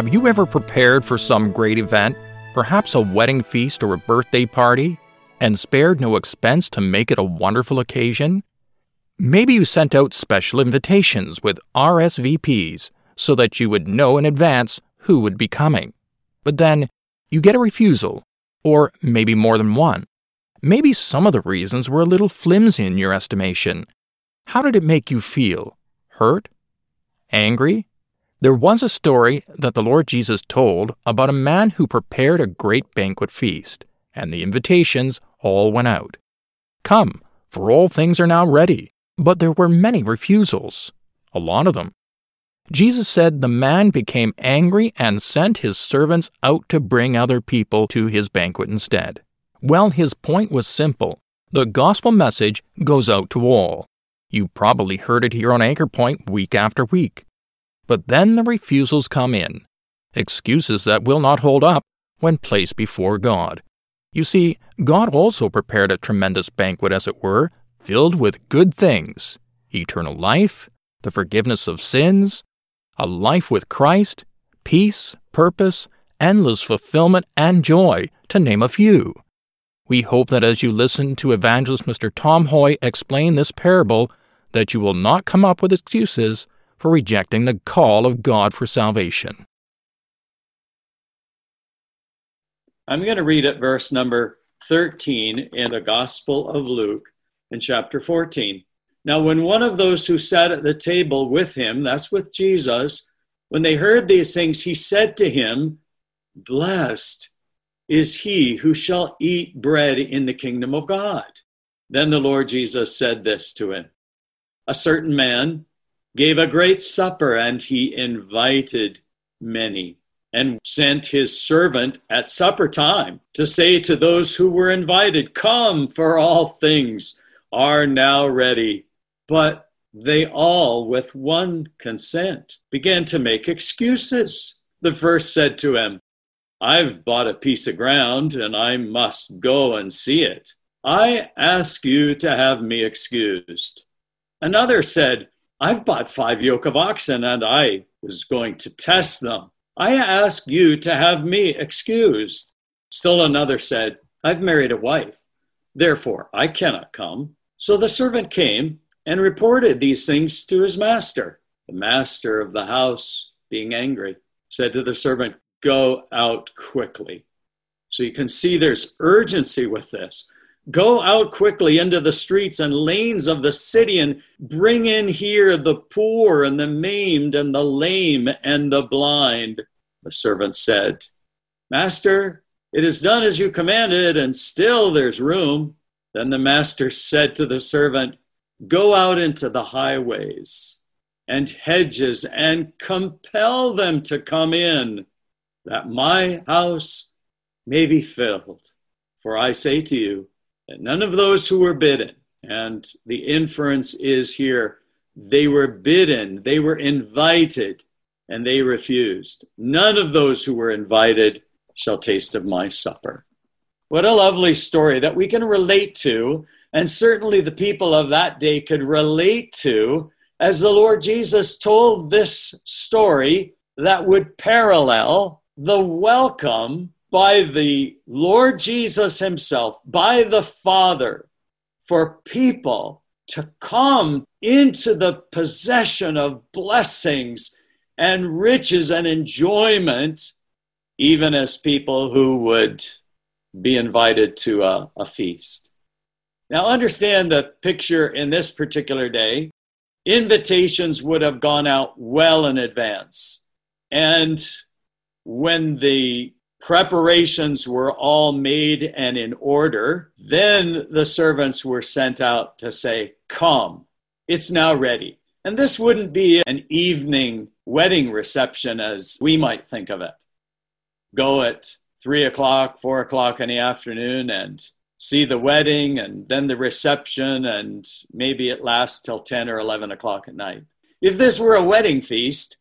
Have you ever prepared for some great event, perhaps a wedding feast or a birthday party, and spared no expense to make it a wonderful occasion? Maybe you sent out special invitations with RSVPs so that you would know in advance who would be coming. But then you get a refusal, or maybe more than one. Maybe some of the reasons were a little flimsy in your estimation. How did it make you feel? Hurt? Angry? There was a story that the Lord Jesus told about a man who prepared a great banquet feast, and the invitations all went out. Come, for all things are now ready. But there were many refusals, a lot of them. Jesus said the man became angry and sent his servants out to bring other people to his banquet instead. Well, his point was simple. The gospel message goes out to all. You probably heard it here on Anchor Point week after week. But then the refusals come in, excuses that will not hold up when placed before God. You see, God also prepared a tremendous banquet, as it were, filled with good things eternal life, the forgiveness of sins, a life with Christ, peace, purpose, endless fulfillment, and joy, to name a few. We hope that as you listen to evangelist Mr. Tom Hoy explain this parable, that you will not come up with excuses for rejecting the call of God for salvation. I'm going to read at verse number 13 in the Gospel of Luke in chapter 14. Now, when one of those who sat at the table with him, that's with Jesus, when they heard these things, he said to him, Blessed is he who shall eat bread in the kingdom of God. Then the Lord Jesus said this to him A certain man gave a great supper, and he invited many, and sent his servant at supper time to say to those who were invited, Come, for all things are now ready. But they all, with one consent, began to make excuses. The first said to him, I've bought a piece of ground and I must go and see it. I ask you to have me excused. Another said, I've bought five yoke of oxen and I was going to test them. I ask you to have me excused. Still another said, I've married a wife. Therefore, I cannot come. So the servant came and reported these things to his master. The master of the house, being angry, said to the servant, Go out quickly. So you can see there's urgency with this. Go out quickly into the streets and lanes of the city and bring in here the poor and the maimed and the lame and the blind. The servant said, Master, it is done as you commanded, and still there's room. Then the master said to the servant, Go out into the highways and hedges and compel them to come in, that my house may be filled. For I say to you, none of those who were bidden, and the inference is here, they were bidden, they were invited, and they refused. None of those who were invited shall taste of my supper. What a lovely story that we can relate to, and certainly the people of that day could relate to, as the Lord Jesus told this story that would parallel the welcome by the Lord Jesus Himself, by the Father, for people to come into the possession of blessings and riches and enjoyment, even as people who would be invited to a, a feast. Now, understand the picture in this particular day. Invitations would have gone out well in advance. And when the preparations were all made and in order, then the servants were sent out to say, Come, it's now ready. And this wouldn't be an evening wedding reception as we might think of it. Go at three o'clock, four o'clock in the afternoon and see the wedding and then the reception, and maybe it lasts till 10 or 11 o'clock at night. If this were a wedding feast,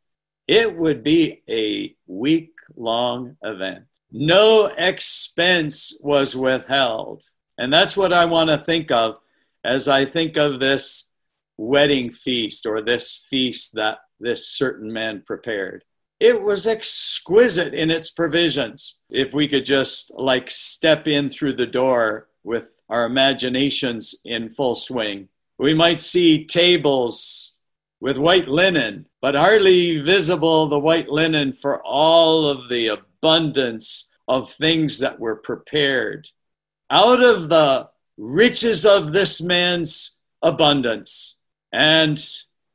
it would be a week long event. No expense was withheld. And that's what I want to think of as I think of this wedding feast or this feast that this certain man prepared. It was exquisite in its provisions. If we could just like step in through the door with our imaginations in full swing, we might see tables with white linen, but hardly visible the white linen for all of the abundance of things that were prepared out of the riches of this man's abundance. And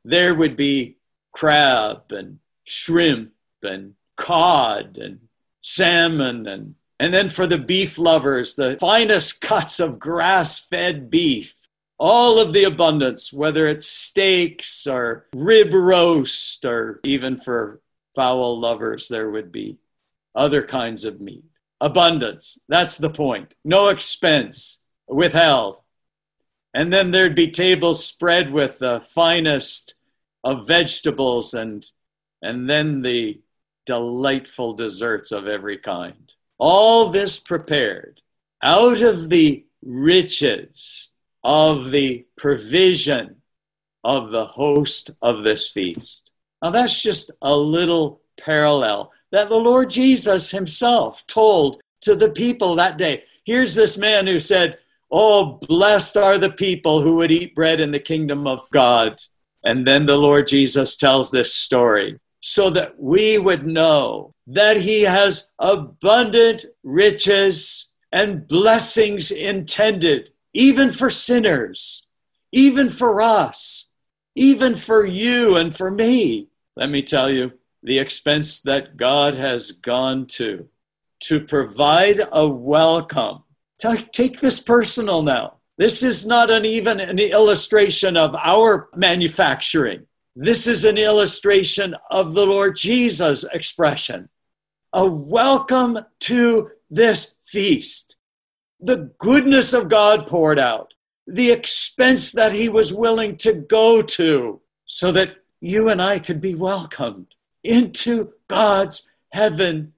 there would be crab and shrimp and cod and salmon and and then for the beef lovers the finest cuts of grass-fed beef all of the abundance whether it's steaks or rib roast or even for fowl lovers there would be other kinds of meat. Abundance. That's the point. No expense withheld. And then there'd be tables spread with the finest of vegetables and, and then the delightful desserts of every kind. All this prepared out of the riches of the provision of the host of this feast. Now, that's just a little parallel that the Lord Jesus himself told to the people that day. Here's this man who said, Oh, blessed are the people who would eat bread in the kingdom of God. And then the Lord Jesus tells this story so that we would know that he has abundant riches and blessings intended, even for sinners, even for us, even for you and for me. Let me tell you, the expense that God has gone to to provide a welcome. Take this personal now. This is not an even an illustration of our manufacturing. This is an illustration of the Lord Jesus expression. A welcome to this feast. The goodness of God poured out, the expense that he was willing to go to so that you and I could be welcomed into God's heaven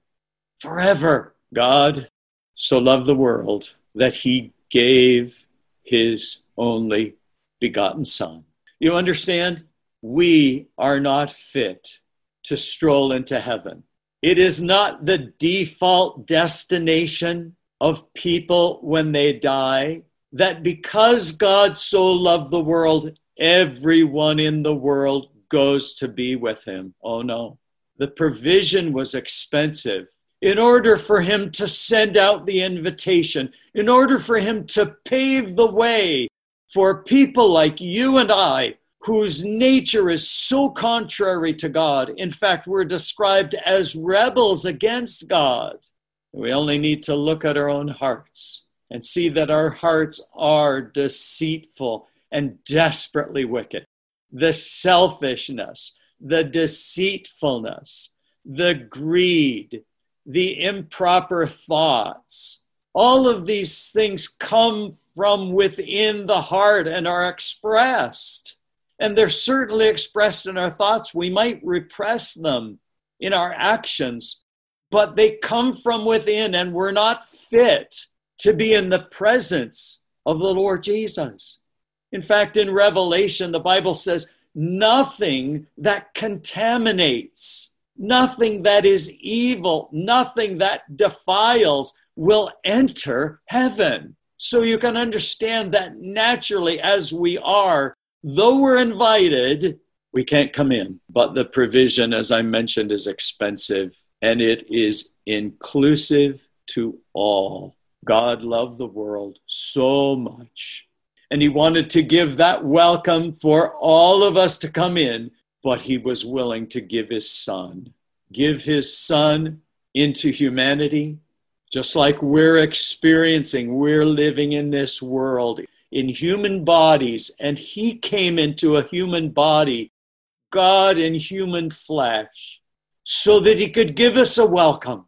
forever. God so loved the world that he gave his only begotten Son. You understand? We are not fit to stroll into heaven. It is not the default destination of people when they die, that because God so loved the world, everyone in the world goes to be with him. Oh no. The provision was expensive. In order for him to send out the invitation, in order for him to pave the way for people like you and I, whose nature is so contrary to God. In fact, we're described as rebels against God. We only need to look at our own hearts and see that our hearts are deceitful and desperately wicked the selfishness, the deceitfulness, the greed, the improper thoughts. All of these things come from within the heart and are expressed. And they're certainly expressed in our thoughts. We might repress them in our actions, but they come from within, and we're not fit to be in the presence of the Lord Jesus. In fact, in Revelation, the Bible says, nothing that contaminates, nothing that is evil, nothing that defiles will enter heaven. So you can understand that naturally, as we are, though we're invited, we can't come in. But the provision, as I mentioned, is expensive and it is inclusive to all. God loved the world so much and he wanted to give that welcome for all of us to come in, but he was willing to give his son, give his son into humanity, just like we're experiencing, we're living in this world in human bodies, and He came into a human body, God in human flesh, so that He could give us a welcome,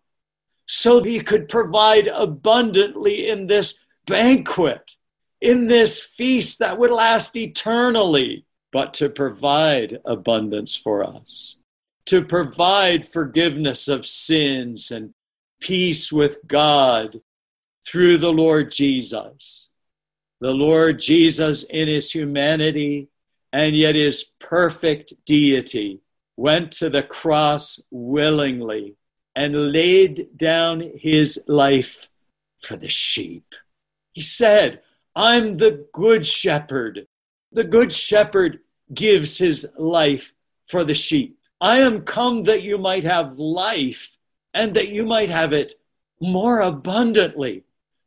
so that He could provide abundantly in this banquet, in this feast that would last eternally, but to provide abundance for us to provide forgiveness of sins and peace with God through the Lord Jesus. The Lord Jesus, in his humanity and yet his perfect deity, went to the cross willingly and laid down his life for the sheep. He said, I'm the good shepherd. The good shepherd gives his life for the sheep. I am come that you might have life and that you might have it more abundantly.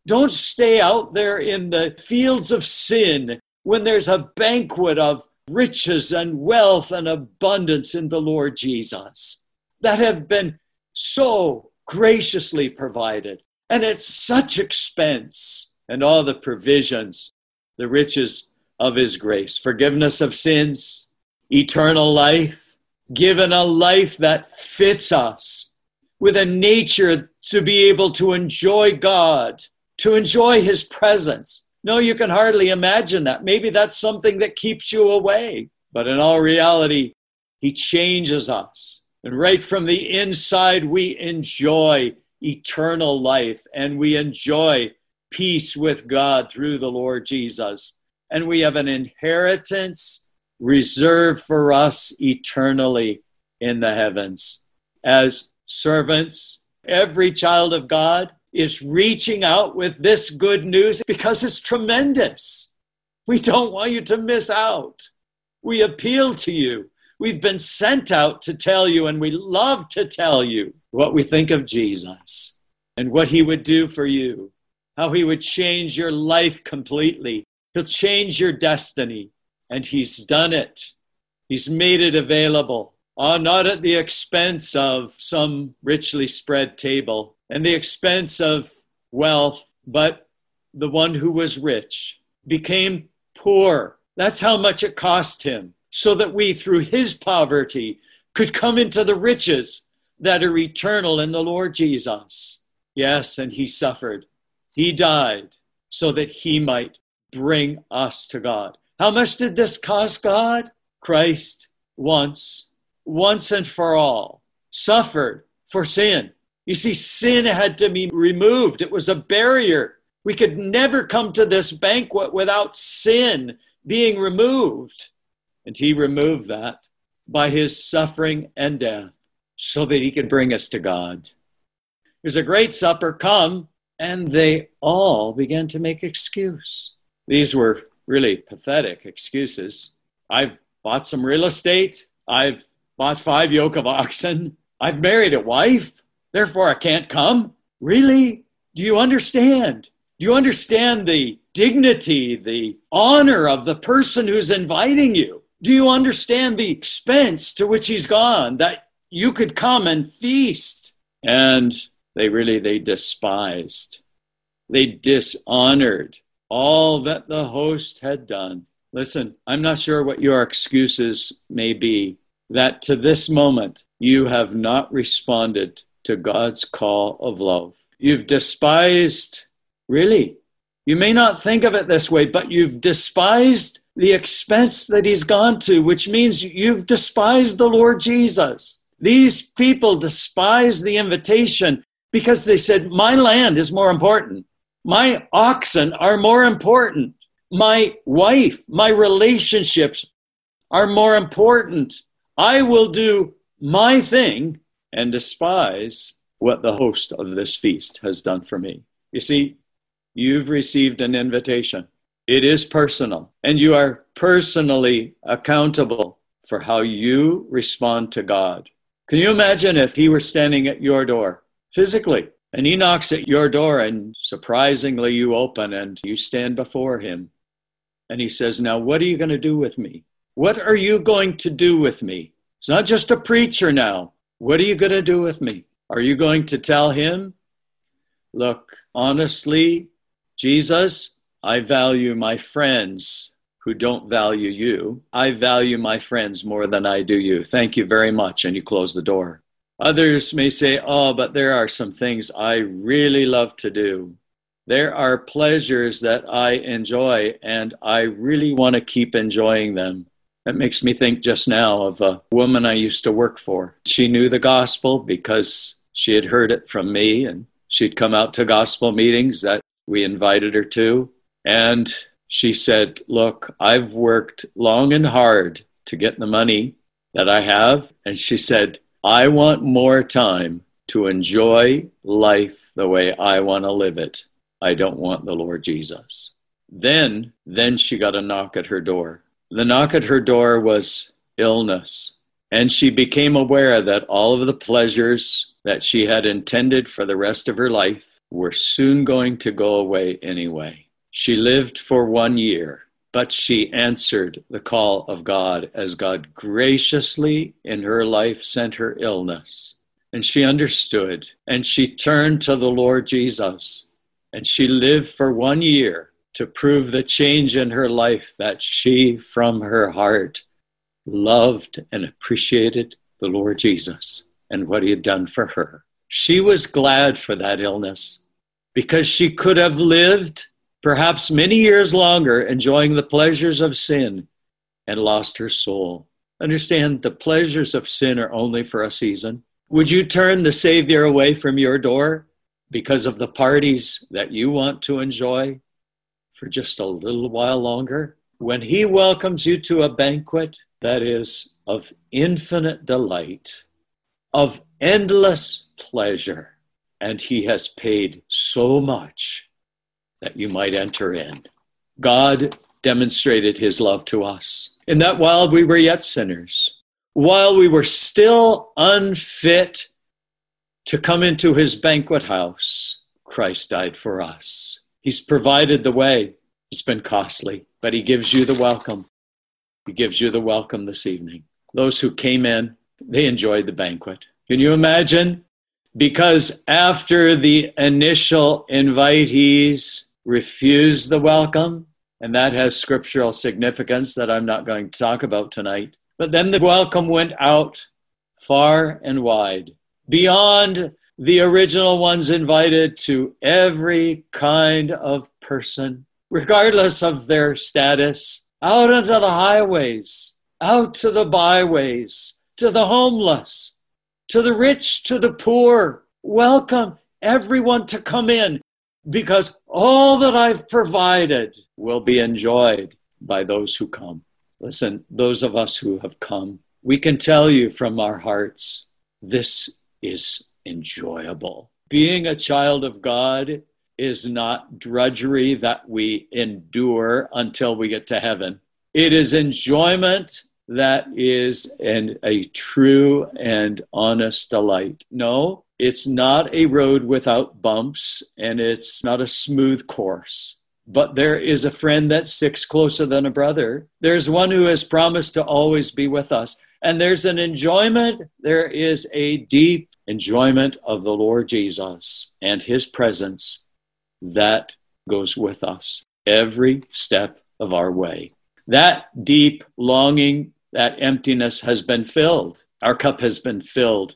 Don't stay out there in the fields of sin when there's a banquet of riches and wealth and abundance in the Lord Jesus that have been so graciously provided and at such expense and all the provisions, the riches of His grace, forgiveness of sins, eternal life given a life that fits us, with a nature to be able to enjoy God, to enjoy His presence. No, you can hardly imagine that. Maybe that's something that keeps you away. But in all reality, He changes us. And right from the inside, we enjoy eternal life and we enjoy peace with God through the Lord Jesus. And we have an inheritance reserved for us eternally in the heavens. As servants, every child of God is reaching out with this good news because it's tremendous. We don't want you to miss out. We appeal to you. We've been sent out to tell you, and we love to tell you what we think of Jesus and what he would do for you, how he would change your life completely. He'll change your destiny. And he's done it. He's made it available, uh, not at the expense of some richly spread table and the expense of wealth, but the one who was rich became poor. That's how much it cost him, so that we, through his poverty, could come into the riches that are eternal in the Lord Jesus. Yes, and he suffered. He died so that he might bring us to God. How much did this cost God? Christ once, once and for all, suffered for sin. You see, sin had to be removed, it was a barrier. We could never come to this banquet without sin being removed. And he removed that by his suffering and death so that he could bring us to God. There's a great supper come, and they all began to make excuse. These were really pathetic excuses. I've bought some real estate. I've bought five yoke of oxen. I've married a wife. Therefore, I can't come. Really? Do you understand? Do you understand the dignity, the honor of the person who's inviting you? Do you understand the expense to which he's gone that you could come and feast? And they really, they despised. They dishonored all that the host had done. Listen, I'm not sure what your excuses may be, that to this moment you have not responded to God's call of love. You've despised, really, you may not think of it this way, but you've despised the expense that he's gone to, which means you've despised the Lord Jesus. These people despise the invitation because they said, My land is more important. My oxen are more important. My wife, my relationships are more important. I will do my thing and despise what the host of this feast has done for me. You see, you've received an invitation. It is personal, and you are personally accountable for how you respond to God. Can you imagine if He were standing at your door physically and he knocks at your door, and surprisingly, you open and you stand before him. And he says, Now, what are you going to do with me? What are you going to do with me? It's not just a preacher now. What are you going to do with me? Are you going to tell him, look, honestly, Jesus, I value my friends who don't value you. I value my friends more than I do you. Thank you very much. And you close the door. Others may say, oh, but there are some things I really love to do. There are pleasures that I enjoy, and I really want to keep enjoying them. That makes me think just now of a woman I used to work for. She knew the gospel because she had heard it from me, and she'd come out to gospel meetings that we invited her to. And she said, Look, I've worked long and hard to get the money that I have. And she said, I want more time to enjoy life the way I want to live it. I don't want the Lord Jesus. Then, then she got a knock at her door. The knock at her door was illness. And she became aware that all of the pleasures that she had intended for the rest of her life were soon going to go away anyway. She lived for one year, but she answered the call of God as God graciously in her life sent her illness. And she understood and she turned to the Lord Jesus and she lived for one year to prove the change in her life that she, from her heart, loved and appreciated the Lord Jesus and what he had done for her. She was glad for that illness because she could have lived perhaps many years longer enjoying the pleasures of sin and lost her soul. Understand the pleasures of sin are only for a season. Would you turn the Savior away from your door because of the parties that you want to enjoy for just a little while longer? When He welcomes you to a banquet that is of infinite delight, of endless pleasure, and He has paid so much that you might enter in. God demonstrated His love to us in that while we were yet sinners, while we were still unfit to come into his banquet house, Christ died for us. He's provided the way. It's been costly, but he gives you the welcome. He gives you the welcome this evening. Those who came in, they enjoyed the banquet. Can you imagine? Because after the initial invitees refused the welcome, and that has scriptural significance that I'm not going to talk about tonight. But then the welcome went out far and wide beyond the original ones invited to every kind of person, regardless of their status, out into the highways, out to the byways, to the homeless, to the rich, to the poor. Welcome everyone to come in because all that I've provided will be enjoyed by those who come. Listen, those of us who have come, we can tell you from our hearts this is enjoyable. Being a child of God is not drudgery that we endure until we get to heaven. It is enjoyment that is an, a true and honest delight. No, it's not a road without bumps and it's not a smooth course. But there is a friend that sticks closer than a brother. There's one who has promised to always be with us. And there's an enjoyment, there is a deep enjoyment of the Lord Jesus and his presence that goes with us every step of our way. That deep longing, that emptiness has been filled. Our cup has been filled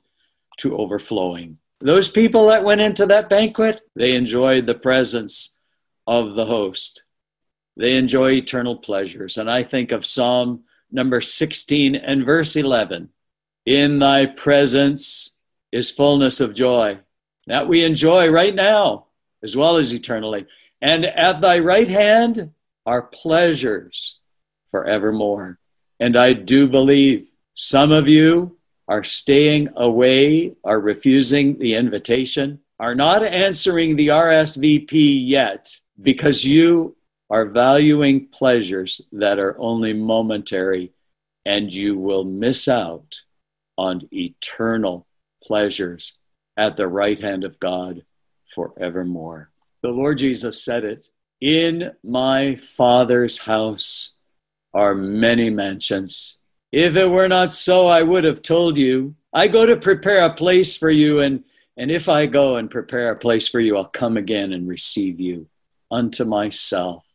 to overflowing. Those people that went into that banquet, they enjoyed the presence of the host. They enjoy eternal pleasures. And I think of Psalm number 16 and verse 11 In thy presence is fullness of joy. That we enjoy right now as well as eternally. And at thy right hand are pleasures forevermore. And I do believe some of you are staying away, are refusing the invitation, are not answering the RSVP yet because you are valuing pleasures that are only momentary and you will miss out on eternal pleasures at the right hand of God forevermore. The Lord Jesus said it In my Father's house are many mansions. If it were not so, I would have told you. I go to prepare a place for you, and And if I go and prepare a place for you, I'll come again and receive you unto myself,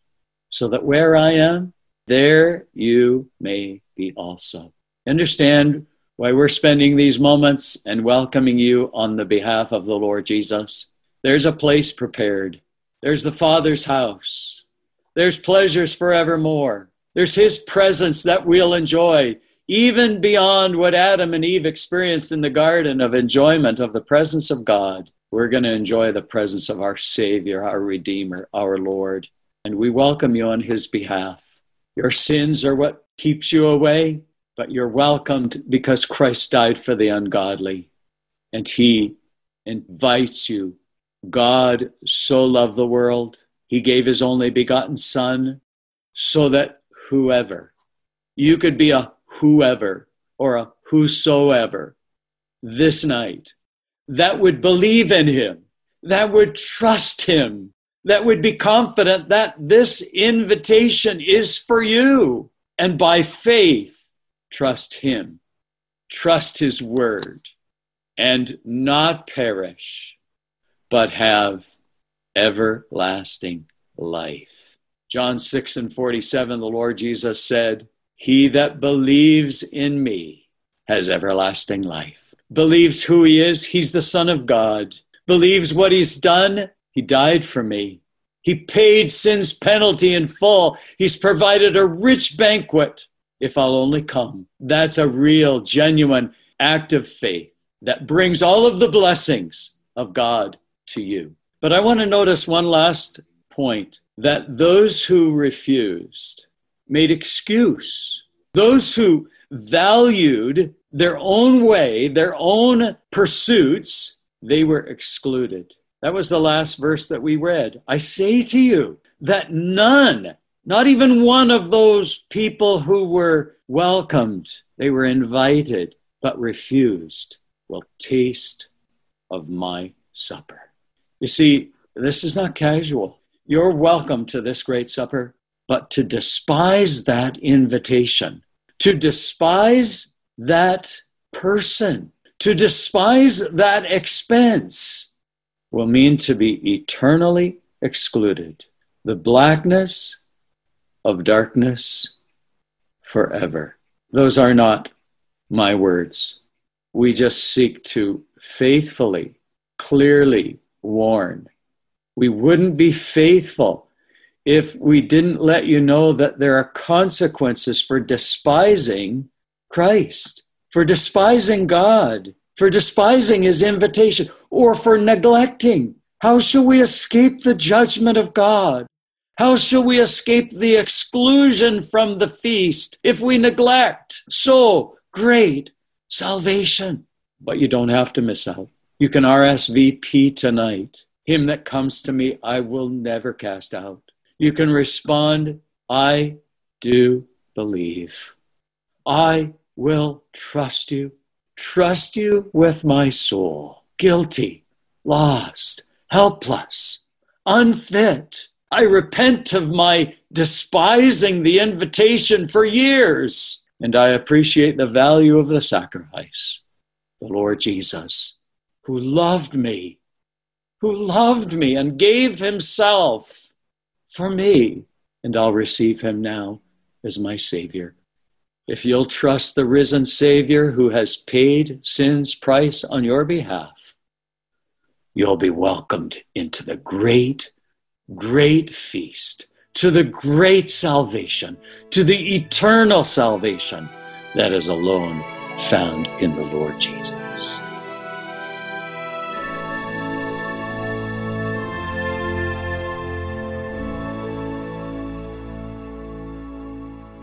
so that where I am, there you may be also. Understand why we're spending these moments and welcoming you on the behalf of the Lord Jesus. There's a place prepared. There's the Father's house. There's pleasures forevermore. There's His presence that we'll enjoy, even beyond what Adam and Eve experienced in the garden of enjoyment of the presence of God. We're going to enjoy the presence of our Savior, our Redeemer, our Lord. And we welcome you on His behalf. Your sins are what keeps you away, but you're welcomed because Christ died for the ungodly. And He invites you. God so loved the world, He gave His only begotten Son so that whoever, you could be a whoever or a whosoever this night that would believe in Him, that would trust Him, that would be confident that this invitation is for you. And by faith, trust Him, trust His word, and not perish, but have everlasting life. John 6 and 47, the Lord Jesus said, He that believes in me has everlasting life. Believes who he is, he's the Son of God. Believes what he's done, he died for me. He paid sin's penalty in full. He's provided a rich banquet if I'll only come. That's a real, genuine act of faith that brings all of the blessings of God to you. But I want to notice one last point that those who refused made excuse. Those who valued their own way, their own pursuits, they were excluded. That was the last verse that we read. I say to you that none, not even one of those people who were welcomed, they were invited, but refused, will taste of my supper. You see, this is not casual. You're welcome to this great supper, but to despise that invitation, to despise that person, to despise that expense, will mean to be eternally excluded. The blackness of darkness forever. Those are not my words. We just seek to faithfully, clearly warn. We wouldn't be faithful if we didn't let you know that there are consequences for despising Christ, for despising God for despising his invitation or for neglecting. How shall we escape the judgment of God? How shall we escape the exclusion from the feast if we neglect so great salvation? But you don't have to miss out. You can RSVP tonight. Him that comes to me, I will never cast out. You can respond, I do believe. I will trust you trust you with my soul, guilty, lost, helpless, unfit. I repent of my despising the invitation for years, and I appreciate the value of the sacrifice. The Lord Jesus, who loved me, who loved me and gave himself for me, and I'll receive him now as my Savior if you'll trust the risen Savior who has paid sin's price on your behalf, you'll be welcomed into the great, great feast, to the great salvation, to the eternal salvation that is alone found in the Lord Jesus.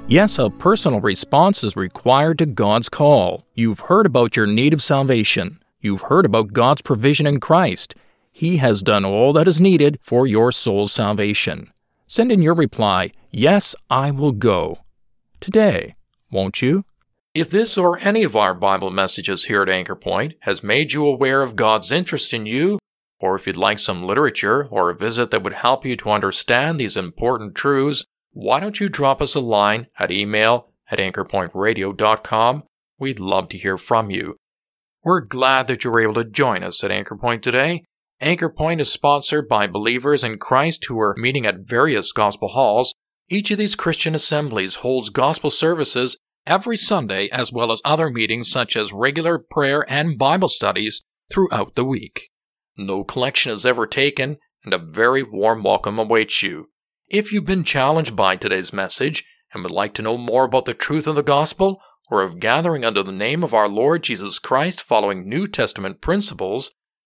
Yes, a personal response is required to God's call. You've heard about your need of salvation. You've heard about God's provision in Christ. He has done all that is needed for your soul's salvation. Send in your reply, Yes, I will go. Today, won't you? If this or any of our Bible messages here at Anchor Point has made you aware of God's interest in you, or if you'd like some literature or a visit that would help you to understand these important truths, why don't you drop us a line at email at anchorpointradio.com? We'd love to hear from you. We're glad that you were able to join us at Anchor Point today. Anchor Point is sponsored by believers in Christ who are meeting at various gospel halls. Each of these Christian assemblies holds gospel services every Sunday as well as other meetings such as regular prayer and Bible studies throughout the week. No collection is ever taken, and a very warm welcome awaits you. If you've been challenged by today's message and would like to know more about the truth of the gospel, or of gathering under the name of our Lord Jesus Christ following New Testament principles,